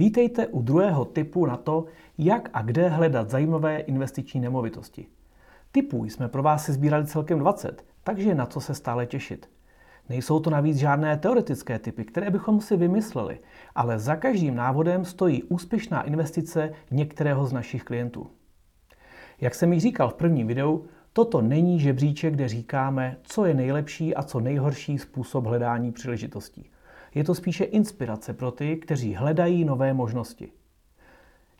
Vítejte u druhého typu na to, jak a kde hledat zajímavé investiční nemovitosti. Typů jsme pro vás si sbírali celkem 20, takže na co se stále těšit. Nejsou to navíc žádné teoretické typy, které bychom si vymysleli, ale za každým návodem stojí úspěšná investice některého z našich klientů. Jak jsem již říkal v prvním videu, toto není žebříček, kde říkáme, co je nejlepší a co nejhorší způsob hledání příležitostí. Je to spíše inspirace pro ty, kteří hledají nové možnosti.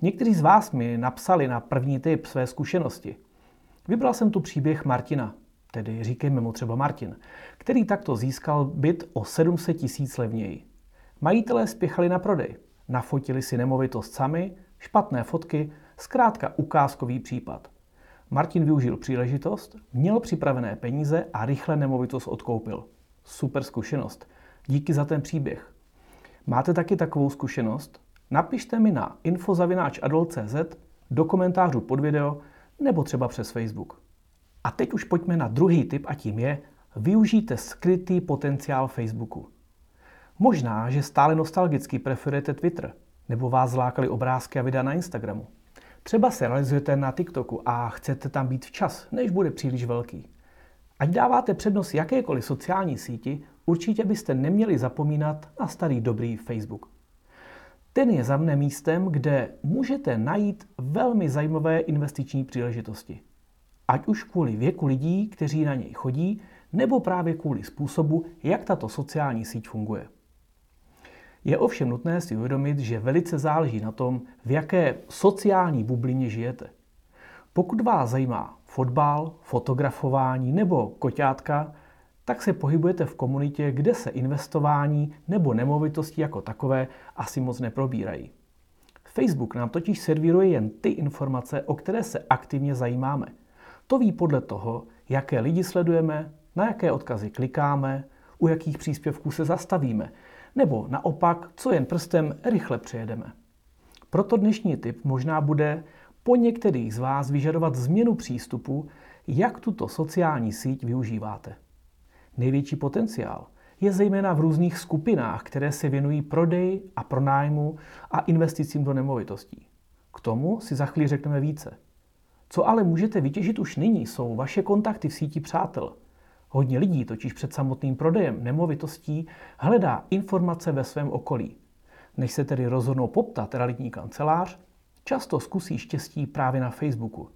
Někteří z vás mi napsali na první tip své zkušenosti. Vybral jsem tu příběh Martina, tedy říkejme mu třeba Martin, který takto získal byt o 700 tisíc levněji. Majitelé spěchali na prodej, nafotili si nemovitost sami, špatné fotky, zkrátka ukázkový případ. Martin využil příležitost, měl připravené peníze a rychle nemovitost odkoupil. Super zkušenost. Díky za ten příběh. Máte taky takovou zkušenost? Napište mi na infozavináčadol.cz do komentářů pod video nebo třeba přes Facebook. A teď už pojďme na druhý tip a tím je, využijte skrytý potenciál Facebooku. Možná, že stále nostalgicky preferujete Twitter, nebo vás zlákali obrázky a videa na Instagramu. Třeba se realizujete na TikToku a chcete tam být včas, než bude příliš velký. Ať dáváte přednost jakékoliv sociální síti, určitě byste neměli zapomínat na starý dobrý Facebook. Ten je za mne místem, kde můžete najít velmi zajímavé investiční příležitosti. Ať už kvůli věku lidí, kteří na něj chodí, nebo právě kvůli způsobu, jak tato sociální síť funguje. Je ovšem nutné si uvědomit, že velice záleží na tom, v jaké sociální bublině žijete. Pokud vás zajímá fotbal, fotografování nebo koťátka, tak se pohybujete v komunitě, kde se investování nebo nemovitosti jako takové asi moc neprobírají. Facebook nám totiž servíruje jen ty informace, o které se aktivně zajímáme. To ví podle toho, jaké lidi sledujeme, na jaké odkazy klikáme, u jakých příspěvků se zastavíme, nebo naopak, co jen prstem rychle přejedeme. Proto dnešní tip možná bude po některých z vás vyžadovat změnu přístupu, jak tuto sociální síť využíváte. Největší potenciál je zejména v různých skupinách, které se věnují prodeji a pronájmu a investicím do nemovitostí. K tomu si za chvíli řekneme více. Co ale můžete vytěžit už nyní, jsou vaše kontakty v síti přátel. Hodně lidí totiž před samotným prodejem nemovitostí hledá informace ve svém okolí. Než se tedy rozhodnou poptat realitní kancelář, často zkusí štěstí právě na Facebooku.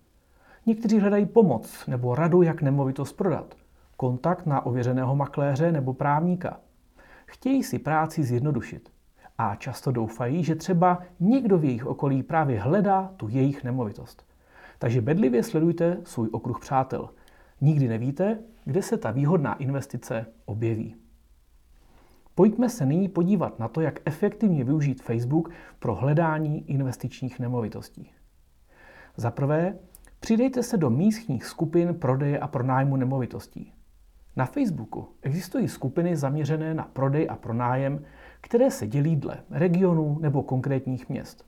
Někteří hledají pomoc nebo radu, jak nemovitost prodat – kontakt na ověřeného makléře nebo právníka. Chtějí si práci zjednodušit a často doufají, že třeba někdo v jejich okolí právě hledá tu jejich nemovitost. Takže bedlivě sledujte svůj okruh přátel. Nikdy nevíte, kde se ta výhodná investice objeví. Pojďme se nyní podívat na to, jak efektivně využít Facebook pro hledání investičních nemovitostí. Za prvé, přidejte se do místních skupin prodeje a pronájmu nemovitostí. Na Facebooku existují skupiny zaměřené na prodej a pronájem, které se dělí dle regionů nebo konkrétních měst.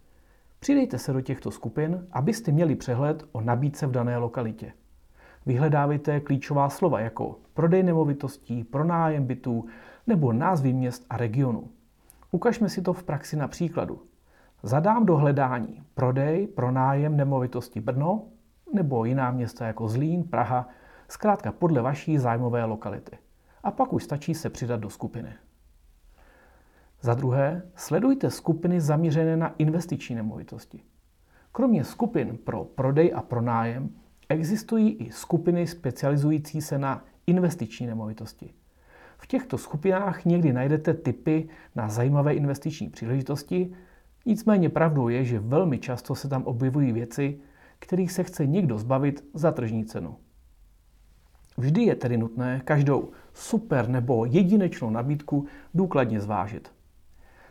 Přidejte se do těchto skupin, abyste měli přehled o nabídce v dané lokalitě. Vyhledávejte klíčová slova jako prodej nemovitostí, pronájem bytů nebo názvy měst a regionů. Ukažme si to v praxi na příkladu. Zadám do hledání prodej, pronájem nemovitosti Brno nebo jiná města jako Zlín, Praha zkrátka podle vaší zájmové lokality. A pak už stačí se přidat do skupiny. Za druhé, sledujte skupiny zaměřené na investiční nemovitosti. Kromě skupin pro prodej a pronájem existují i skupiny specializující se na investiční nemovitosti. V těchto skupinách někdy najdete tipy na zajímavé investiční příležitosti, nicméně pravdou je, že velmi často se tam objevují věci, kterých se chce někdo zbavit za tržní cenu. Vždy je tedy nutné každou super nebo jedinečnou nabídku důkladně zvážit.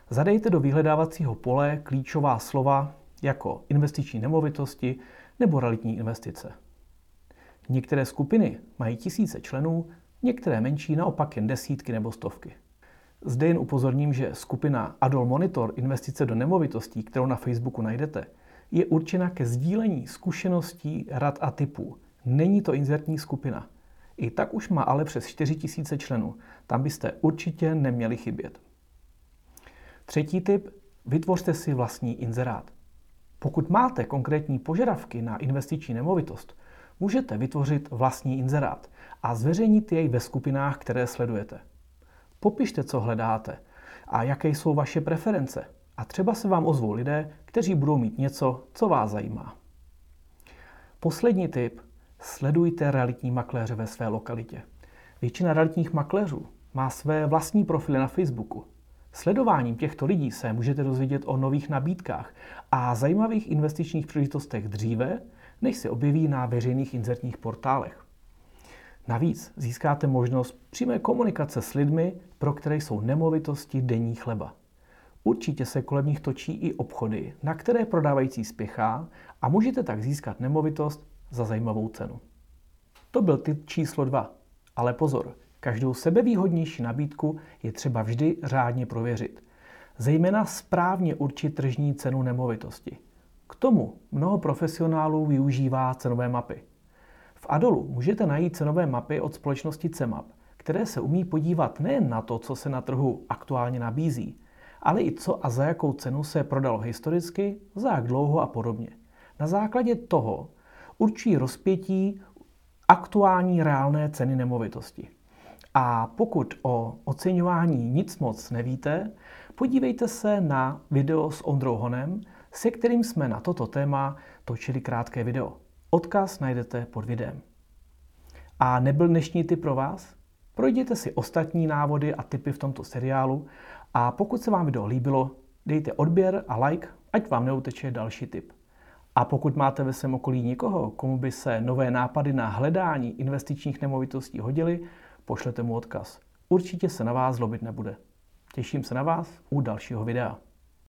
Zadejte do vyhledávacího pole klíčová slova jako investiční nemovitosti nebo realitní investice. Některé skupiny mají tisíce členů, některé menší naopak jen desítky nebo stovky. Zde jen upozorním, že skupina Adol Monitor investice do nemovitostí, kterou na Facebooku najdete, je určena ke sdílení zkušeností, rad a typů. Není to inzertní skupina. I tak už má ale přes 4 000 členů. Tam byste určitě neměli chybět. Třetí tip. vytvořte si vlastní inzerát. Pokud máte konkrétní požadavky na investiční nemovitost, můžete vytvořit vlastní inzerát a zveřejnit jej ve skupinách, které sledujete. Popište, co hledáte a jaké jsou vaše preference. A třeba se vám ozvou lidé, kteří budou mít něco, co vás zajímá. Poslední tip. Sledujte realitní makléře ve své lokalitě. Většina realitních makléřů má své vlastní profily na Facebooku. Sledováním těchto lidí se můžete dozvědět o nových nabídkách a zajímavých investičních příležitostech dříve, než se objeví na veřejných inzertních portálech. Navíc získáte možnost přímé komunikace s lidmi, pro které jsou nemovitosti denní chleba. Určitě se kolem nich točí i obchody, na které prodávající spěchá a můžete tak získat nemovitost za zajímavou cenu. To byl tip číslo 2. Ale pozor, každou sebevýhodnější nabídku je třeba vždy řádně prověřit. Zejména správně určit tržní cenu nemovitosti. K tomu mnoho profesionálů využívá cenové mapy. V Adolu můžete najít cenové mapy od společnosti CEMAP, které se umí podívat nejen na to, co se na trhu aktuálně nabízí, ale i co a za jakou cenu se prodalo historicky, za jak dlouho a podobně. Na základě toho určí rozpětí aktuální reálné ceny nemovitosti. A pokud o oceňování nic moc nevíte, podívejte se na video s Ondrou Honem, se kterým jsme na toto téma točili krátké video. Odkaz najdete pod videem. A nebyl dnešní tip pro vás? Projděte si ostatní návody a tipy v tomto seriálu a pokud se vám video líbilo, dejte odběr a like, ať vám neuteče další tip. A pokud máte ve svém okolí někoho, komu by se nové nápady na hledání investičních nemovitostí hodily, pošlete mu odkaz. Určitě se na vás zlobit nebude. Těším se na vás u dalšího videa.